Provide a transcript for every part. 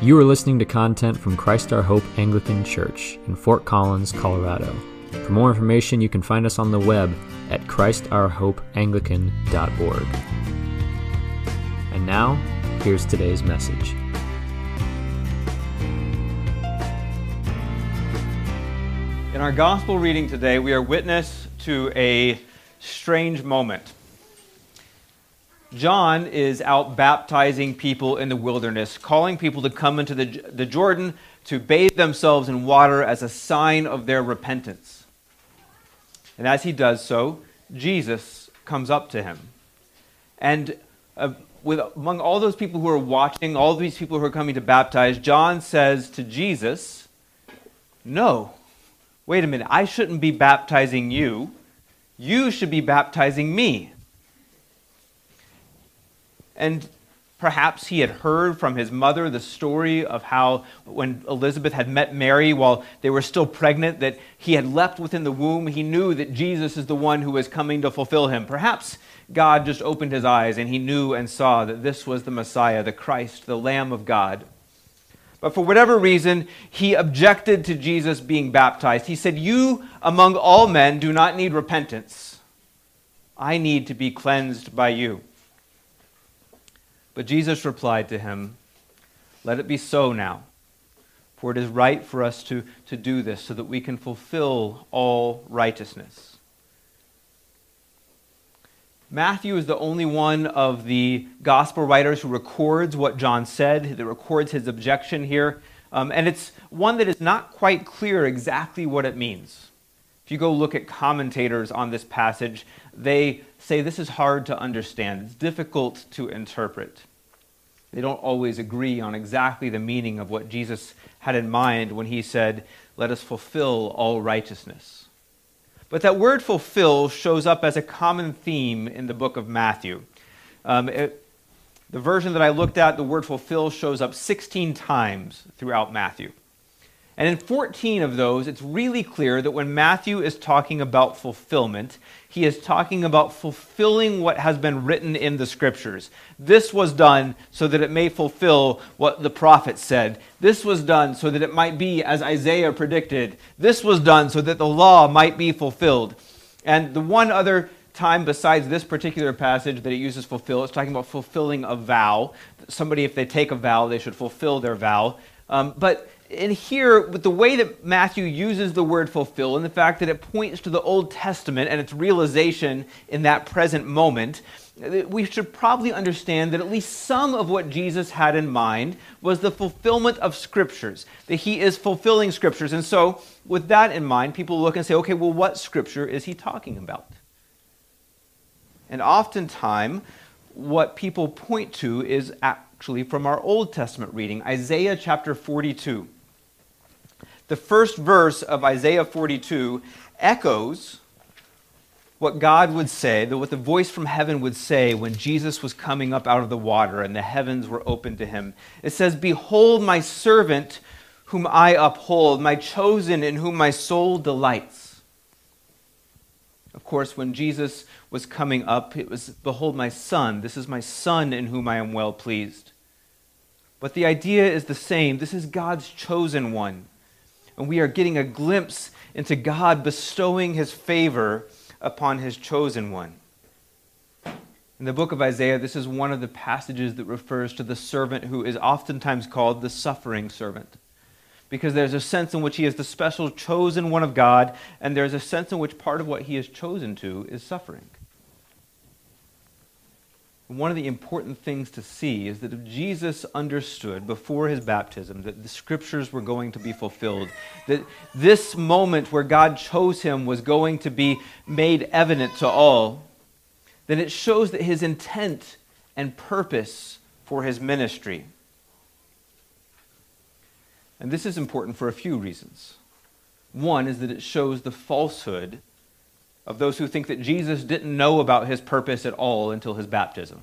You are listening to content from Christ Our Hope Anglican Church in Fort Collins, Colorado. For more information, you can find us on the web at christourhopeanglican.org. And now, here's today's message. In our gospel reading today, we are witness to a strange moment. John is out baptizing people in the wilderness, calling people to come into the, the Jordan to bathe themselves in water as a sign of their repentance. And as he does so, Jesus comes up to him. And uh, with, among all those people who are watching, all these people who are coming to baptize, John says to Jesus, No, wait a minute, I shouldn't be baptizing you. You should be baptizing me. And perhaps he had heard from his mother the story of how when Elizabeth had met Mary while they were still pregnant, that he had leapt within the womb. He knew that Jesus is the one who was coming to fulfill him. Perhaps God just opened his eyes and he knew and saw that this was the Messiah, the Christ, the Lamb of God. But for whatever reason, he objected to Jesus being baptized. He said, You among all men do not need repentance. I need to be cleansed by you. But Jesus replied to him, Let it be so now, for it is right for us to, to do this so that we can fulfill all righteousness. Matthew is the only one of the gospel writers who records what John said, that records his objection here. Um, and it's one that is not quite clear exactly what it means. If you go look at commentators on this passage, they say this is hard to understand, it's difficult to interpret. They don't always agree on exactly the meaning of what Jesus had in mind when he said, Let us fulfill all righteousness. But that word fulfill shows up as a common theme in the book of Matthew. Um, it, the version that I looked at, the word fulfill shows up 16 times throughout Matthew. And in 14 of those, it's really clear that when Matthew is talking about fulfillment, he is talking about fulfilling what has been written in the scriptures. This was done so that it may fulfill what the prophet said. This was done so that it might be as Isaiah predicted. This was done so that the law might be fulfilled. And the one other time besides this particular passage that it uses fulfill, it's talking about fulfilling a vow. Somebody, if they take a vow, they should fulfill their vow. Um, but and here, with the way that Matthew uses the word fulfill and the fact that it points to the Old Testament and its realization in that present moment, we should probably understand that at least some of what Jesus had in mind was the fulfillment of scriptures, that he is fulfilling scriptures. And so, with that in mind, people look and say, okay, well, what scripture is he talking about? And oftentimes, what people point to is actually from our Old Testament reading, Isaiah chapter 42 the first verse of Isaiah 42 echoes what God would say, what the voice from heaven would say when Jesus was coming up out of the water and the heavens were open to him. It says, Behold, my servant whom I uphold, my chosen in whom my soul delights. Of course, when Jesus was coming up, it was, Behold, my son. This is my son in whom I am well pleased. But the idea is the same. This is God's chosen one and we are getting a glimpse into God bestowing his favor upon his chosen one. In the book of Isaiah, this is one of the passages that refers to the servant who is oftentimes called the suffering servant. Because there's a sense in which he is the special chosen one of God, and there's a sense in which part of what he is chosen to is suffering one of the important things to see is that Jesus understood before his baptism that the scriptures were going to be fulfilled, that this moment where God chose him was going to be made evident to all, then it shows that his intent and purpose for his ministry. And this is important for a few reasons. One is that it shows the falsehood of those who think that Jesus didn't know about his purpose at all until his baptism.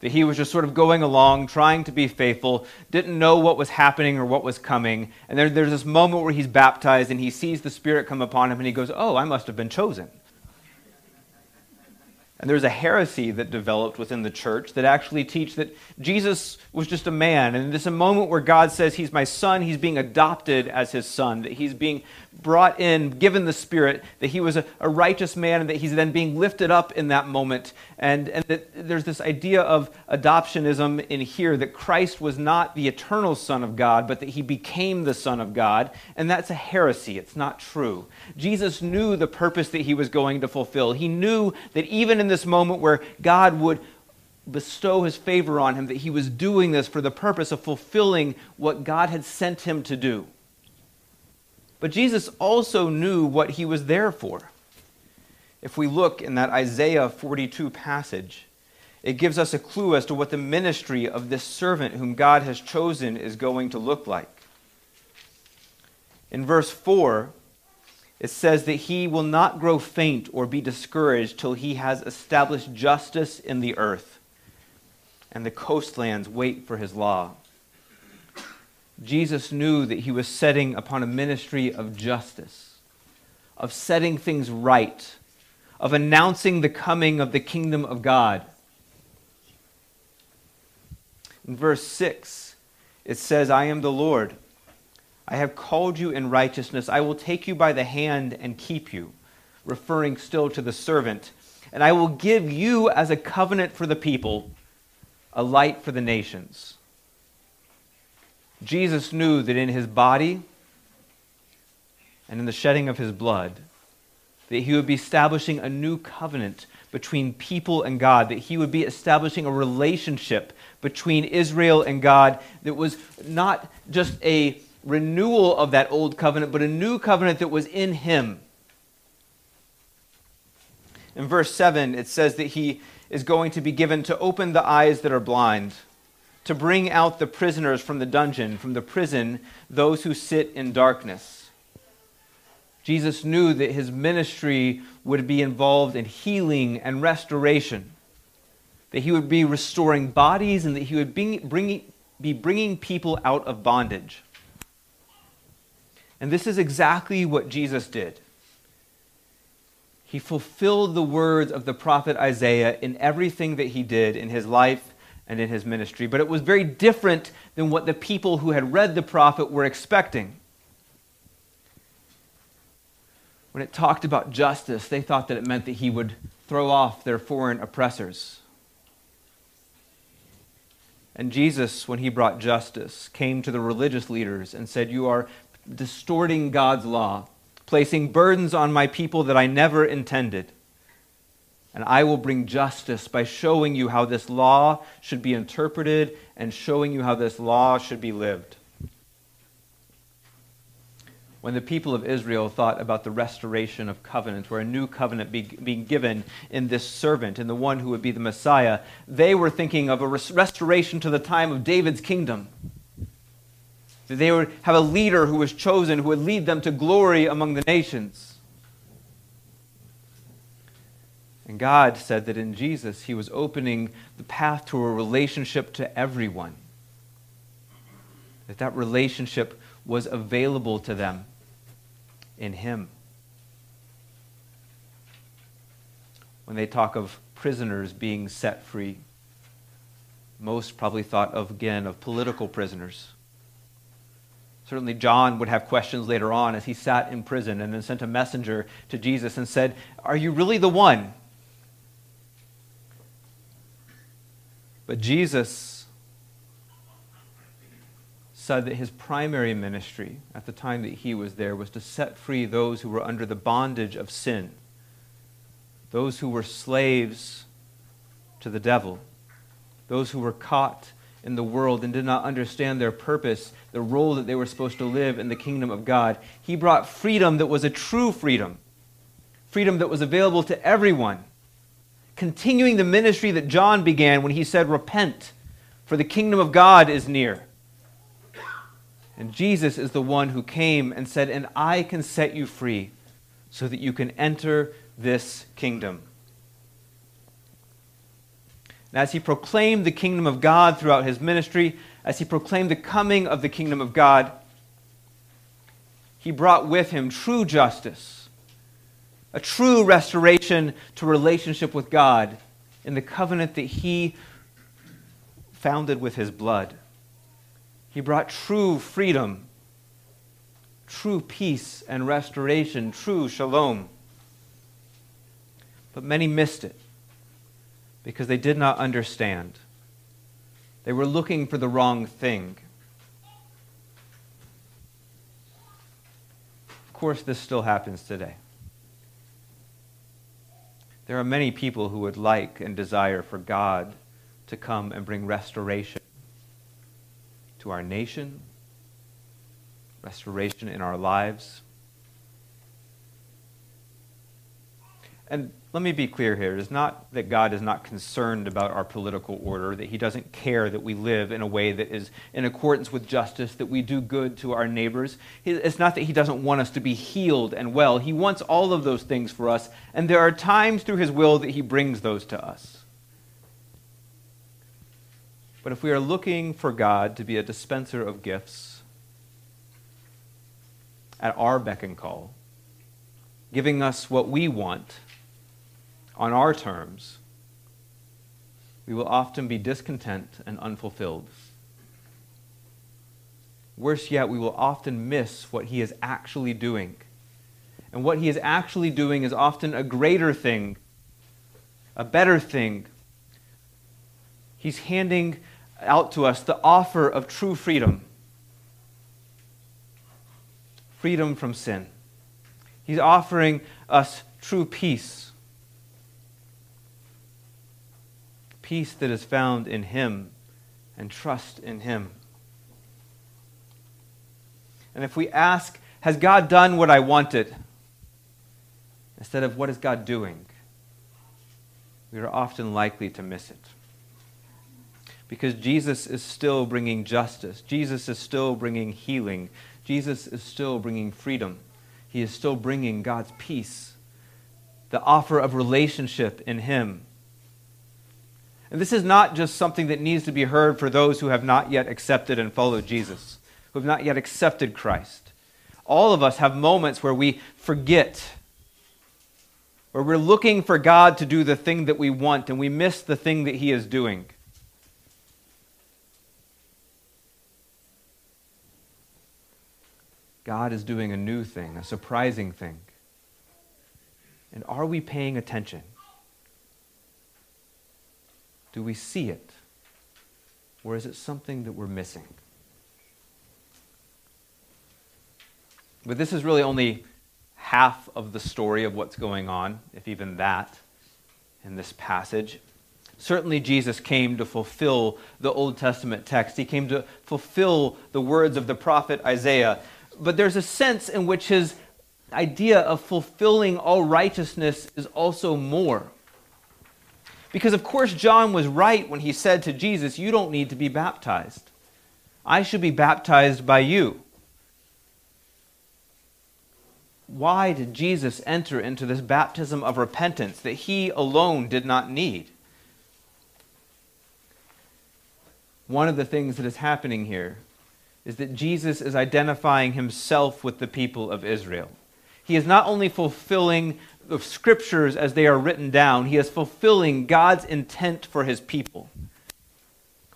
That he was just sort of going along, trying to be faithful, didn't know what was happening or what was coming. And there, there's this moment where he's baptized and he sees the Spirit come upon him and he goes, Oh, I must have been chosen. And there's a heresy that developed within the church that actually teach that Jesus was just a man. And this a moment where God says he's my son, he's being adopted as his son, that he's being brought in, given the Spirit, that he was a, a righteous man, and that he's then being lifted up in that moment. And, and that there's this idea of adoptionism in here that Christ was not the eternal Son of God, but that he became the Son of God. And that's a heresy. It's not true. Jesus knew the purpose that he was going to fulfill. He knew that even in this moment where God would bestow his favor on him, that he was doing this for the purpose of fulfilling what God had sent him to do. But Jesus also knew what he was there for. If we look in that Isaiah 42 passage, it gives us a clue as to what the ministry of this servant whom God has chosen is going to look like. In verse 4, it says that he will not grow faint or be discouraged till he has established justice in the earth, and the coastlands wait for his law. Jesus knew that he was setting upon a ministry of justice, of setting things right, of announcing the coming of the kingdom of God. In verse 6, it says, I am the Lord. I have called you in righteousness. I will take you by the hand and keep you, referring still to the servant. And I will give you as a covenant for the people, a light for the nations. Jesus knew that in his body and in the shedding of his blood, that he would be establishing a new covenant between people and God, that he would be establishing a relationship between Israel and God that was not just a renewal of that old covenant, but a new covenant that was in him. In verse 7, it says that he is going to be given to open the eyes that are blind to bring out the prisoners from the dungeon, from the prison, those who sit in darkness. Jesus knew that his ministry would be involved in healing and restoration, that he would be restoring bodies, and that he would be bringing, be bringing people out of bondage. And this is exactly what Jesus did. He fulfilled the words of the prophet Isaiah in everything that he did in his life and in his ministry. But it was very different than what the people who had read the prophet were expecting. When it talked about justice, they thought that it meant that he would throw off their foreign oppressors. And Jesus, when he brought justice, came to the religious leaders and said, You are distorting God's law, placing burdens on my people that I never intended and I will bring justice by showing you how this law should be interpreted and showing you how this law should be lived. When the people of Israel thought about the restoration of covenants, where a new covenant be, being given in this servant, in the one who would be the Messiah, they were thinking of a res- restoration to the time of David's kingdom. That they would have a leader who was chosen who would lead them to glory among the nations. And God said that in Jesus, He was opening the path to a relationship to everyone. That that relationship was available to them in Him. When they talk of prisoners being set free, most probably thought of, again, of political prisoners. Certainly, John would have questions later on as he sat in prison and then sent a messenger to Jesus and said, Are you really the one? But Jesus said that his primary ministry at the time that he was there was to set free those who were under the bondage of sin, those who were slaves to the devil, those who were caught in the world and did not understand their purpose, the role that they were supposed to live in the kingdom of God. He brought freedom that was a true freedom, freedom that was available to everyone continuing the ministry that John began when he said, Repent, for the kingdom of God is near. And Jesus is the one who came and said, And I can set you free so that you can enter this kingdom. And as he proclaimed the kingdom of God throughout his ministry, as he proclaimed the coming of the kingdom of God, he brought with him true justice a true restoration to relationship with God in the covenant that he founded with his blood. He brought true freedom, true peace and restoration, true shalom. But many missed it because they did not understand. They were looking for the wrong thing. Of course, this still happens today. There are many people who would like and desire for God to come and bring restoration to our nation, restoration in our lives. And let me be clear here. It is not that God is not concerned about our political order, that He doesn't care that we live in a way that is in accordance with justice, that we do good to our neighbors. It's not that He doesn't want us to be healed and well. He wants all of those things for us, and there are times through His will that He brings those to us. But if we are looking for God to be a dispenser of gifts at our beck and call, giving us what we want, on our terms, we will often be discontent and unfulfilled. Worse yet, we will often miss what He is actually doing. And what He is actually doing is often a greater thing, a better thing. He's handing out to us the offer of true freedom freedom from sin. He's offering us true peace peace that is found in Him and trust in Him. And if we ask, Has God done what I wanted? instead of what is God doing, we are often likely to miss it. Because Jesus is still bringing justice, Jesus is still bringing healing, Jesus is still bringing freedom, He is still bringing God's peace, the offer of relationship in Him and this is not just something that needs to be heard for those who have not yet accepted and followed Jesus, who have not yet accepted Christ. All of us have moments where we forget, where we're looking for God to do the thing that we want and we miss the thing that He is doing. God is doing a new thing, a surprising thing. And are we paying attention? Do we see it? Or is it something that we're missing? But this is really only half of the story of what's going on, if even that, in this passage. Certainly, Jesus came to fulfill the Old Testament text. He came to fulfill the words of the prophet Isaiah. But there's a sense in which his idea of fulfilling all righteousness is also more. Because, of course, John was right when he said to Jesus, You don't need to be baptized. I should be baptized by you. Why did Jesus enter into this baptism of repentance that he alone did not need? One of the things that is happening here is that Jesus is identifying himself with the people of Israel. He is not only fulfilling the scriptures as they are written down, he is fulfilling God's intent for his people.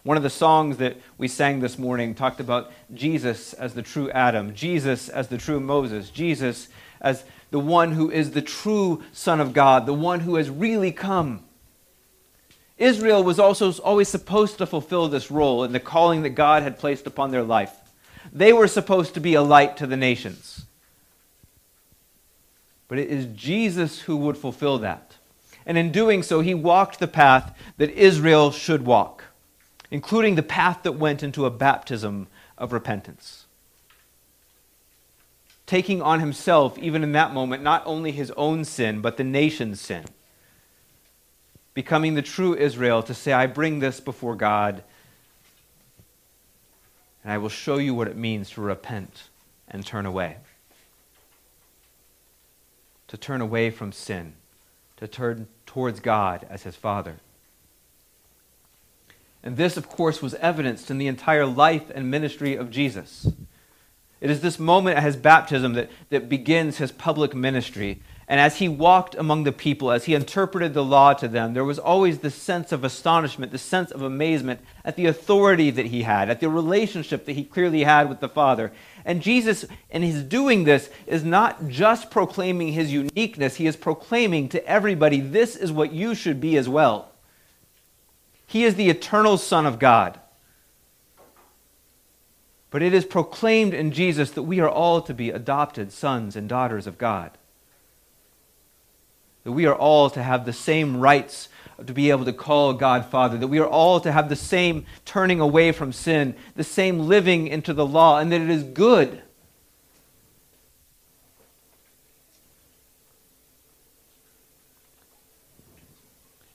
One of the songs that we sang this morning talked about Jesus as the true Adam, Jesus as the true Moses, Jesus as the one who is the true Son of God, the one who has really come. Israel was also always supposed to fulfill this role in the calling that God had placed upon their life. They were supposed to be a light to the nations. But it is Jesus who would fulfill that. And in doing so, he walked the path that Israel should walk, including the path that went into a baptism of repentance. Taking on himself, even in that moment, not only his own sin, but the nation's sin. Becoming the true Israel to say, I bring this before God, and I will show you what it means to repent and turn away to turn away from sin, to turn towards God as his Father. And this, of course, was evidenced in the entire life and ministry of Jesus. It is this moment at his baptism that, that begins his public ministry. And as he walked among the people, as he interpreted the law to them, there was always this sense of astonishment, this sense of amazement at the authority that he had, at the relationship that he clearly had with the Father. And Jesus, in his doing this, is not just proclaiming his uniqueness, he is proclaiming to everybody, this is what you should be as well. He is the eternal Son of God. But it is proclaimed in Jesus that we are all to be adopted sons and daughters of God. That we are all to have the same rights to be able to call God Father, that we are all to have the same turning away from sin, the same living into the law, and that it is good.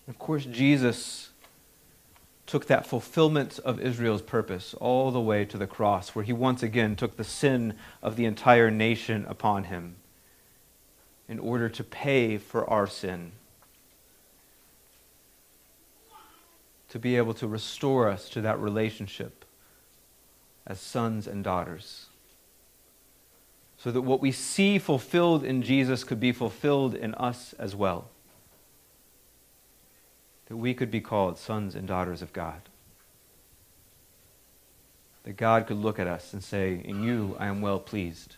Of course, Jesus took that fulfillment of Israel's purpose all the way to the cross, where he once again took the sin of the entire nation upon him in order to pay for our sin. To be able to restore us to that relationship as sons and daughters. So that what we see fulfilled in Jesus could be fulfilled in us as well. That we could be called sons and daughters of God. That God could look at us and say, In you I am well pleased.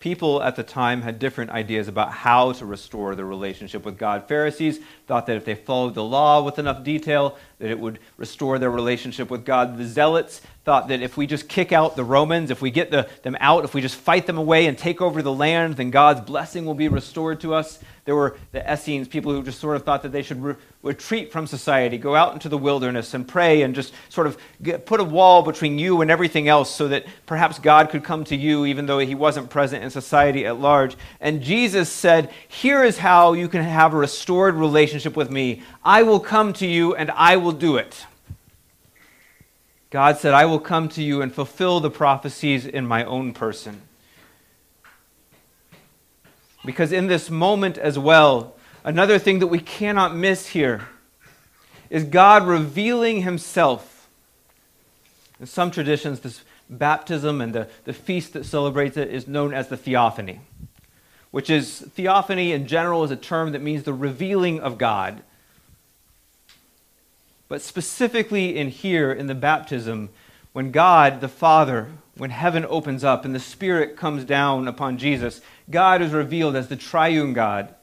People at the time had different ideas about how to restore the relationship with God. Pharisees thought that if they followed the law with enough detail, that it would restore their relationship with God. The Zealots thought that if we just kick out the Romans, if we get the, them out, if we just fight them away and take over the land, then God's blessing will be restored to us. There were the Essenes, people who just sort of thought that they should re- retreat from society, go out into the wilderness and pray and just sort of get, put a wall between you and everything else so that perhaps God could come to you even though he wasn't present in society at large. And Jesus said, Here is how you can have a restored relationship with me. I will come to you and I will do it. God said, I will come to you and fulfill the prophecies in my own person. Because in this moment as well, another thing that we cannot miss here is God revealing himself. In some traditions, this baptism and the, the feast that celebrates it is known as the theophany, which is theophany in general is a term that means the revealing of God. But specifically in here, in the baptism, when God, the Father, when heaven opens up and the Spirit comes down upon Jesus, God is revealed as the triune God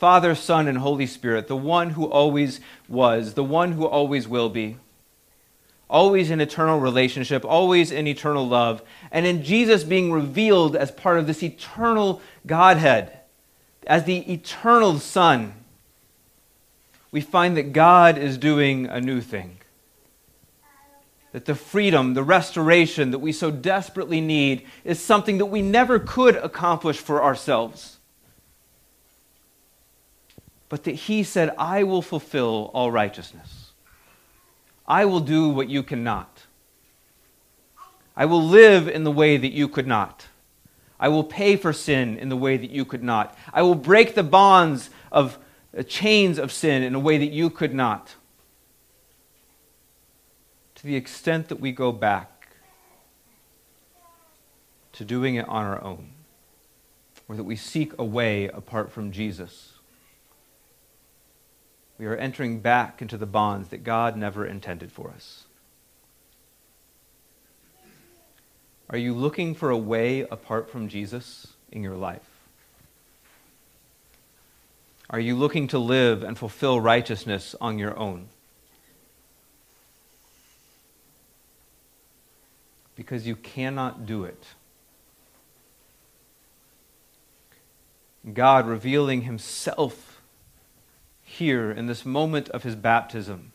Father, Son, and Holy Spirit, the one who always was, the one who always will be, always in eternal relationship, always in eternal love, and in Jesus being revealed as part of this eternal Godhead, as the eternal Son we find that God is doing a new thing. That the freedom, the restoration that we so desperately need is something that we never could accomplish for ourselves. But that He said, I will fulfill all righteousness. I will do what you cannot. I will live in the way that you could not. I will pay for sin in the way that you could not. I will break the bonds of chains of sin in a way that you could not. To the extent that we go back to doing it on our own, or that we seek a way apart from Jesus, we are entering back into the bonds that God never intended for us. Are you looking for a way apart from Jesus in your life? Are you looking to live and fulfill righteousness on your own? Because you cannot do it. God revealing himself here in this moment of his baptism.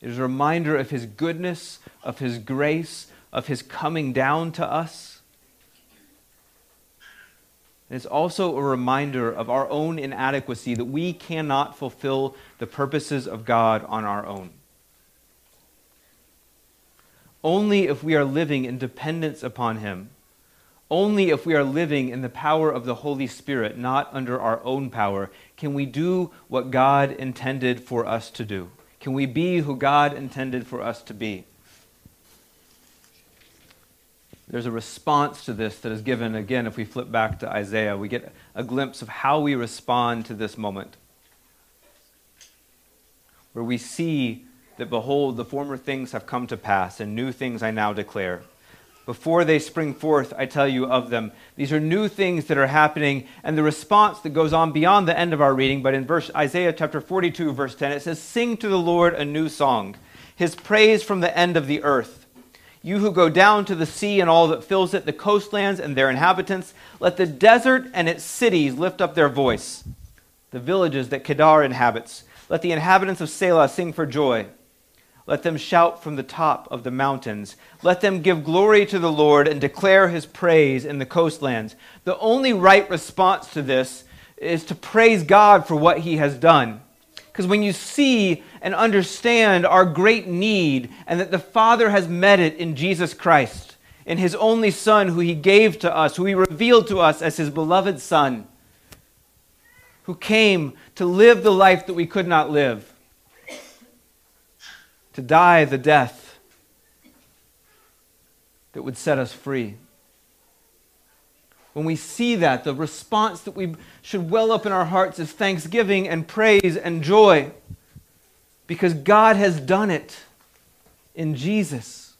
It is a reminder of his goodness, of his grace, of his coming down to us. And it's also a reminder of our own inadequacy that we cannot fulfill the purposes of God on our own. Only if we are living in dependence upon Him, only if we are living in the power of the Holy Spirit, not under our own power, can we do what God intended for us to do. Can we be who God intended for us to be? there's a response to this that is given again if we flip back to Isaiah. We get a glimpse of how we respond to this moment. Where we see that, behold, the former things have come to pass, and new things I now declare. Before they spring forth, I tell you of them. These are new things that are happening, and the response that goes on beyond the end of our reading, but in verse Isaiah chapter 42, verse 10, it says, Sing to the Lord a new song, his praise from the end of the earth. You who go down to the sea and all that fills it, the coastlands and their inhabitants, let the desert and its cities lift up their voice. The villages that Kedar inhabits, let the inhabitants of Sela sing for joy. Let them shout from the top of the mountains. Let them give glory to the Lord and declare his praise in the coastlands. The only right response to this is to praise God for what he has done. Because when you see and understand our great need and that the Father has met it in Jesus Christ, in his only Son, who he gave to us, who he revealed to us as his beloved Son, who came to live the life that we could not live to die the death that would set us free. When we see that, the response that we should well up in our hearts is thanksgiving and praise and joy because God has done it in Jesus.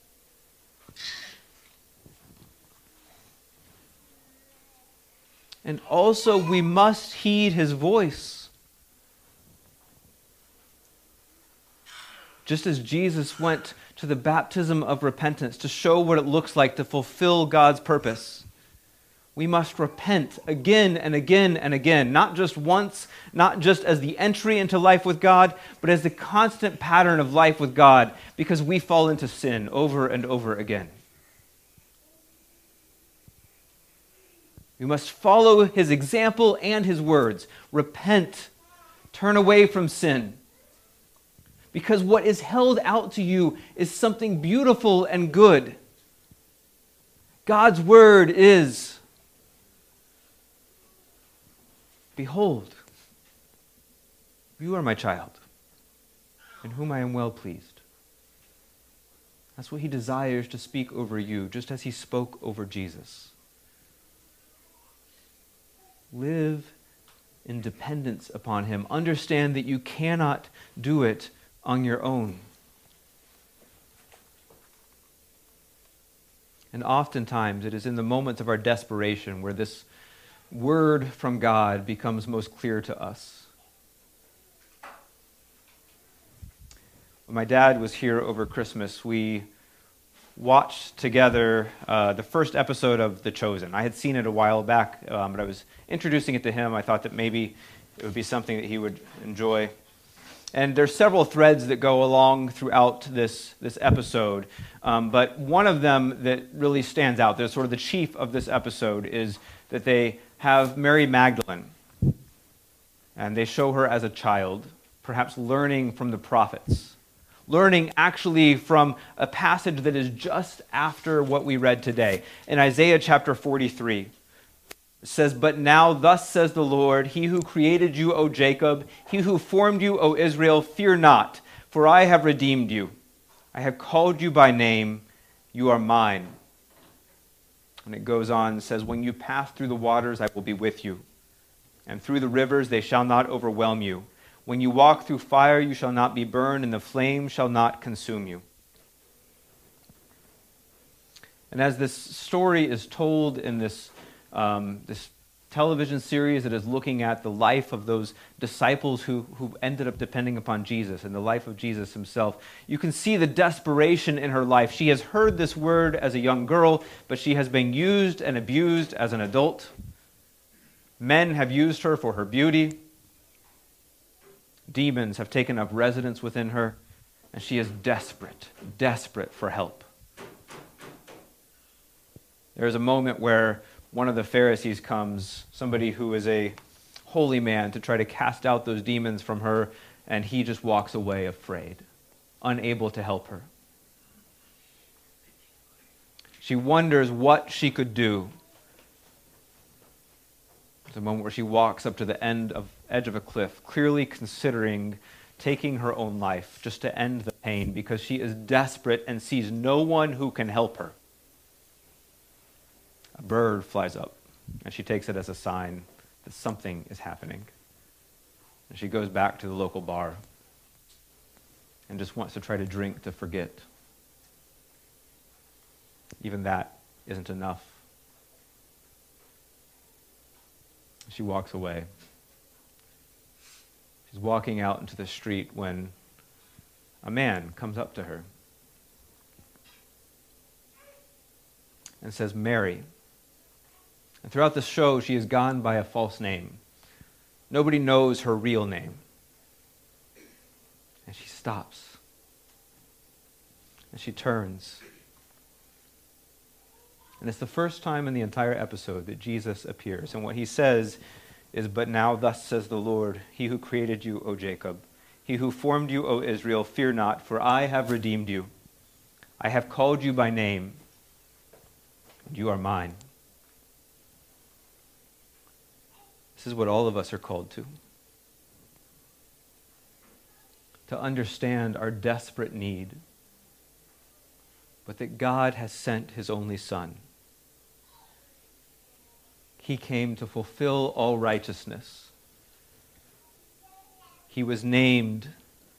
And also, we must heed his voice. Just as Jesus went to the baptism of repentance to show what it looks like to fulfill God's purpose. We must repent again and again and again, not just once, not just as the entry into life with God, but as the constant pattern of life with God, because we fall into sin over and over again. We must follow his example and his words. Repent, turn away from sin, because what is held out to you is something beautiful and good. God's word is Behold, you are my child, in whom I am well pleased. That's what he desires to speak over you, just as he spoke over Jesus. Live in dependence upon him. Understand that you cannot do it on your own. And oftentimes it is in the moments of our desperation where this word from God becomes most clear to us. When my dad was here over Christmas, we watched together uh, the first episode of The Chosen. I had seen it a while back, um, but I was introducing it to him. I thought that maybe it would be something that he would enjoy. And there's several threads that go along throughout this, this episode. Um, but one of them that really stands out, that's sort of the chief of this episode, is that they have Mary Magdalene. And they show her as a child, perhaps learning from the prophets, learning actually from a passage that is just after what we read today in Isaiah chapter 43 says, But now, thus says the Lord, He who created you, O Jacob, He who formed you, O Israel, fear not, for I have redeemed you. I have called you by name, you are mine. And it goes on and says, When you pass through the waters, I will be with you, and through the rivers, they shall not overwhelm you. When you walk through fire, you shall not be burned, and the flame shall not consume you. And as this story is told in this um, this television series that is looking at the life of those disciples who, who ended up depending upon Jesus and the life of Jesus himself. You can see the desperation in her life. She has heard this word as a young girl, but she has been used and abused as an adult. Men have used her for her beauty. Demons have taken up residence within her, and she is desperate, desperate for help. There is a moment where one of the Pharisees comes, somebody who is a holy man, to try to cast out those demons from her, and he just walks away afraid, unable to help her. She wonders what she could do. There's a moment where she walks up to the end of edge of a cliff, clearly considering taking her own life just to end the pain because she is desperate and sees no one who can help her. A bird flies up, and she takes it as a sign that something is happening. And she goes back to the local bar and just wants to try to drink to forget. Even that isn't enough. She walks away. She's walking out into the street when a man comes up to her and says, Mary. And throughout the show, she has gone by a false name. Nobody knows her real name. And she stops. And she turns. And it's the first time in the entire episode that Jesus appears. And what he says is, But now, thus says the Lord, He who created you, O Jacob, He who formed you, O Israel, fear not, for I have redeemed you. I have called you by name, and you are mine. This is what all of us are called to. To understand our desperate need, but that God has sent his only Son. He came to fulfill all righteousness. He was named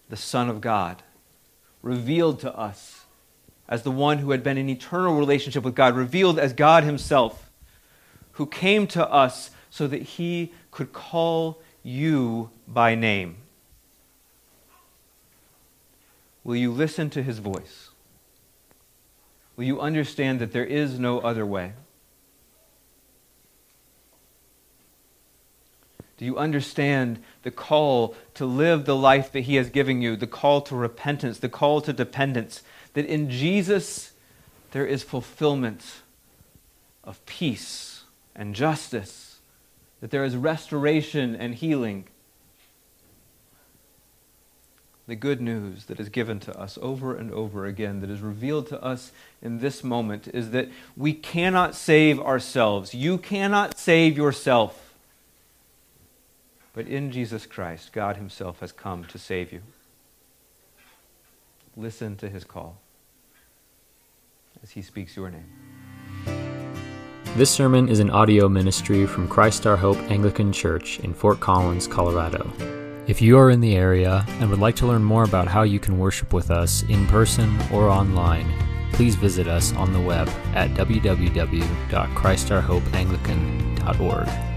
the Son of God, revealed to us as the one who had been in eternal relationship with God, revealed as God Himself, who came to us so that he could call you by name. Will you listen to his voice? Will you understand that there is no other way? Do you understand the call to live the life that He has given you, the call to repentance, the call to dependence? That in Jesus there is fulfillment of peace and justice that there is restoration and healing. The good news that is given to us over and over again, that is revealed to us in this moment, is that we cannot save ourselves. You cannot save yourself. But in Jesus Christ, God Himself has come to save you. Listen to His call as He speaks your name. This sermon is an audio ministry from Christ Our Hope Anglican Church in Fort Collins, Colorado. If you are in the area and would like to learn more about how you can worship with us in person or online, please visit us on the web at www.christourhopeanglican.org.